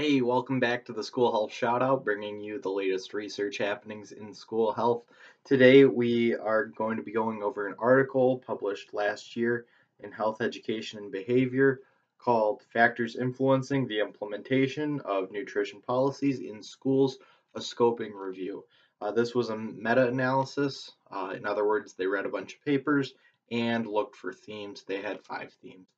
Hey, welcome back to the School Health Shoutout, bringing you the latest research happenings in school health. Today we are going to be going over an article published last year in Health Education and Behavior called Factors Influencing the Implementation of Nutrition Policies in Schools, a Scoping Review. Uh, this was a meta-analysis. Uh, in other words, they read a bunch of papers and looked for themes. They had five themes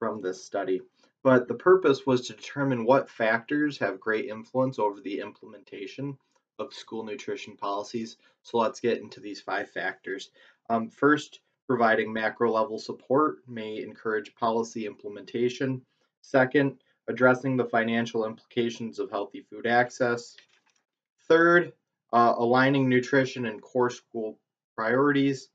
from this study but the purpose was to determine what factors have great influence over the implementation of school nutrition policies. So let's get into these five factors. Um, first, providing macro level support may encourage policy implementation. Second, addressing the financial implications of healthy food access. Third, uh, aligning nutrition and core school priorities.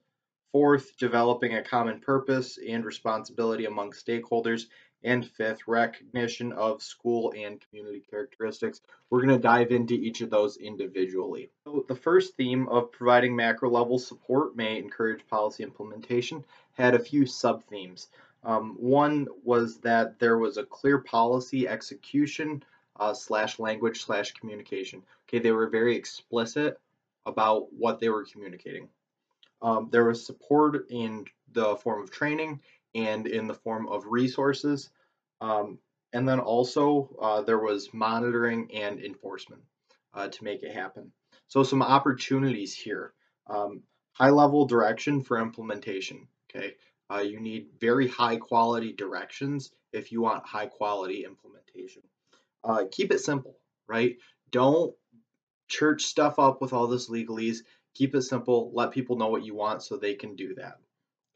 Fourth, developing a common purpose and responsibility among stakeholders and fifth, recognition of school and community characteristics. We're going to dive into each of those individually. So the first theme of providing macro level support may encourage policy implementation had a few sub themes. Um, one was that there was a clear policy execution uh, slash language slash communication. Okay, they were very explicit about what they were communicating. Um, there was support in the form of training and in the form of resources. Um, and then also uh, there was monitoring and enforcement uh, to make it happen. So some opportunities here. Um, high level direction for implementation. Okay, uh, you need very high quality directions if you want high quality implementation. Uh, keep it simple, right? Don't church stuff up with all this legalese. Keep it simple. Let people know what you want so they can do that.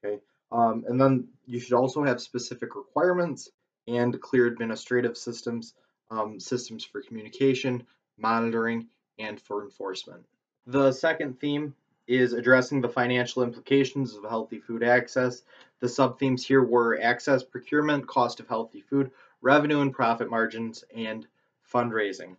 Okay. Um, and then you should also have specific requirements and clear administrative systems, um, systems for communication, monitoring, and for enforcement. The second theme is addressing the financial implications of healthy food access. The sub-themes here were access, procurement, cost of healthy food, revenue and profit margins, and fundraising.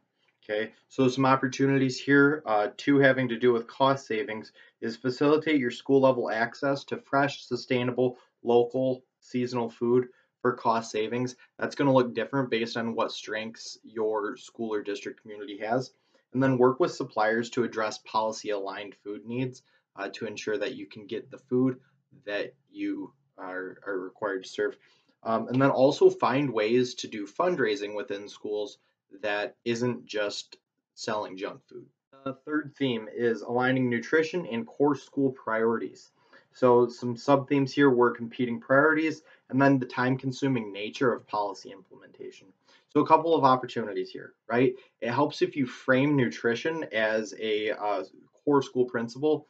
Okay, so some opportunities here, uh, two having to do with cost savings, is facilitate your school level access to fresh, sustainable, local, seasonal food for cost savings. That's going to look different based on what strengths your school or district community has. And then work with suppliers to address policy aligned food needs uh, to ensure that you can get the food that you are, are required to serve. Um, and then also find ways to do fundraising within schools that isn't just selling junk food. The third theme is aligning nutrition and core school priorities. So some sub themes here were competing priorities and then the time consuming nature of policy implementation. So a couple of opportunities here, right? It helps if you frame nutrition as a uh, core school principle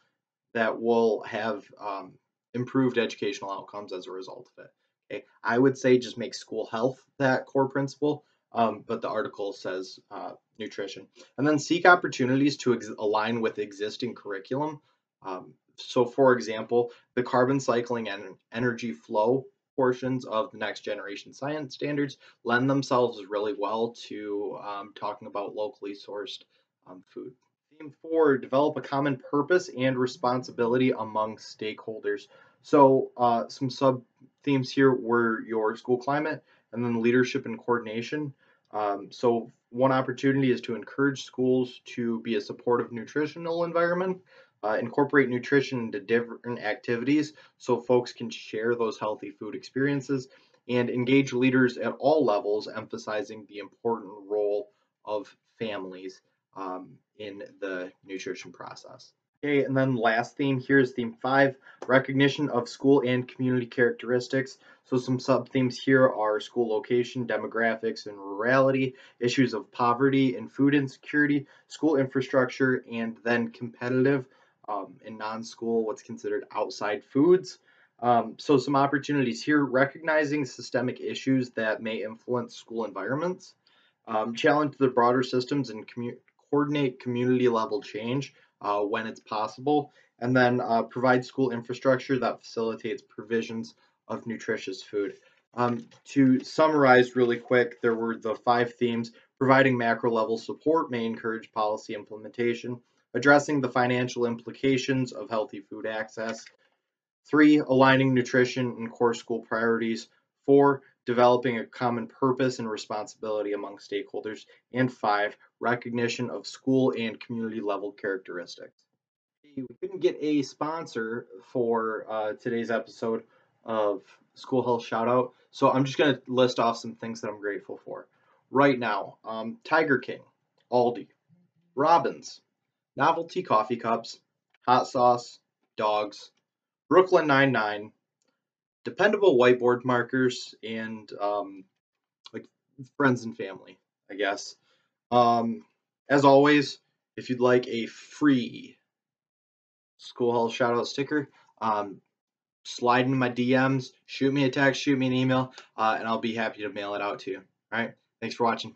that will have um, improved educational outcomes as a result of it. Okay, I would say just make school health that core principle, um, but the article says uh, nutrition. And then seek opportunities to align with existing curriculum. Um, so for example, the carbon cycling and energy flow portions of the next generation science standards lend themselves really well to um, talking about locally sourced um, food. Theme four, develop a common purpose and responsibility among stakeholders. So uh, some sub themes here were your school climate and then leadership and coordination. Um, so one opportunity is to encourage schools to be a supportive nutritional environment uh, incorporate nutrition into different activities so folks can share those healthy food experiences and engage leaders at all levels, emphasizing the important role of families um, in the nutrition process. Okay, and then last theme here is theme five, recognition of school and community characteristics. So some sub themes here are school location, demographics and rurality, issues of poverty and food insecurity, school infrastructure, and then competitive um, in non-school what's considered outside foods. Um, so some opportunities here, recognizing systemic issues that may influence school environments, um, challenge the broader systems and commu coordinate community level change uh, when it's possible, and then uh, provide school infrastructure that facilitates provisions of nutritious food. Um, to summarize really quick, there were the five themes. Providing macro level support may encourage policy implementation addressing the financial implications of healthy food access. Three, aligning nutrition and core school priorities. Four, developing a common purpose and responsibility among stakeholders, and five, recognition of school and community level characteristics. We couldn't get a sponsor for uh, today's episode of School Health Shoutout, so I'm just going to list off some things that I'm grateful for. Right now, um, Tiger King, Aldi, Robbins, Novelty Coffee Cups, Hot Sauce, Dogs, Brooklyn Nine-Nine, dependable whiteboard markers, and um, like friends and family, I guess. Um, as always, if you'd like a free School Health Shoutout sticker, um, slide into my DMs, shoot me a text, shoot me an email, uh, and I'll be happy to mail it out to you. All right. Thanks for watching.